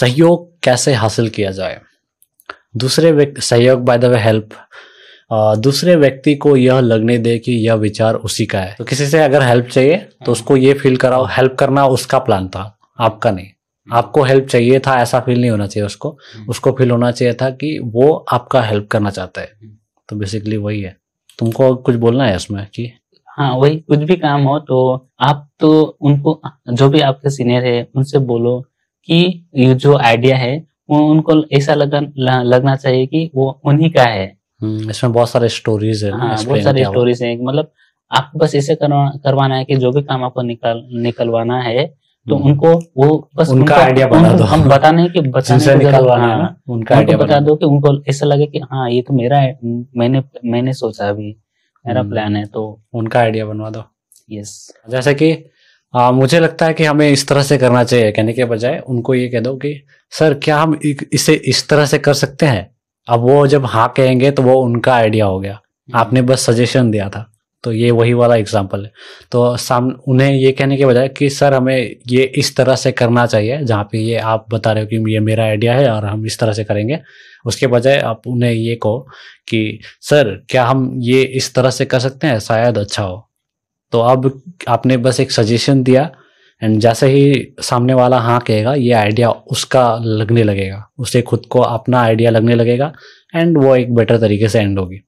सहयोग कैसे हासिल किया जाए? दूसरे सहयोग बाय द वे हेल्प दूसरे व्यक्ति को यह लगने दे कि यह विचार उसी का है। तो किसी से अगर हेल्प चाहिए तो उसको ये फील कराओ हेल्प करना उसका प्लान था, आपका नहीं। आपको हेल्प चाहिए था, ऐसा फील नहीं होना चाहिए उसको। उसको फील होना चाहिए था कि वो आपका हेल्प करना चाहता है। तो बेसिकली वही है। तुमको कुछ बोलना है इसमें कि? हाँ वही कुछ भी काम हो तो आप तो उनको, जो भी आपके सीनियर है, उनसे बोलो। कि ये जो आइडिया है वो उनको ऐसा लगन लगना चाहिए कि वो उन्हीं का है। हम्म, इसमें बहुत सारे स्टोरीज है हाँ बहुत सारी स्टोरीज है मतलब आपको बस ऐसे करवाना है कि जो भी काम आपको निकाल निकलवाना है तो हम्म। उनको वो बस उनका आइडिया बना दो। हम बताने की बताने निकलवाना है उनका आइडिया बता दो कि उनको ऐसा लगे कि हाँ ये तो मेरा है मैंने मैंने सोचा अभी मेरा प्लान हम्म। है तो उनका आइडिया बनवा दो। यस जैसे कि आ, मुझे लगता है कि हमें इस तरह से करना चाहिए। कहने के बजाय उनको ये कह दो कि सर क्या हम इसे इस तरह से कर सकते हैं? अब वो जब हाँ कहेंगे तो वो उनका आइडिया हो गया। आपने बस सजेशन दिया था। तो ये वही वाला एग्ज़ाम्पल है। तो साम उन्हें ये कहने के बजाय कि सर हमें ये इस तरह से करना चाहिए जहाँ पे ये आप बता रहे हो कि ये मेरा आइडिया है और हम इस तरह से करेंगे। उसके बजाय आप उन्हें ये कहो कि सर क्या हम ये इस तरह से कर सकते हैं? शायद अच्छा हो। तो अब आपने बस एक सजेशन दिया एंड जैसे ही सामने वाला हाँ कहेगा, ये आइडिया उसका लगने लगेगा। उसे खुद को अपना आइडिया लगने लगेगा एंड वो एक बेटर तरीके से एंड होगी।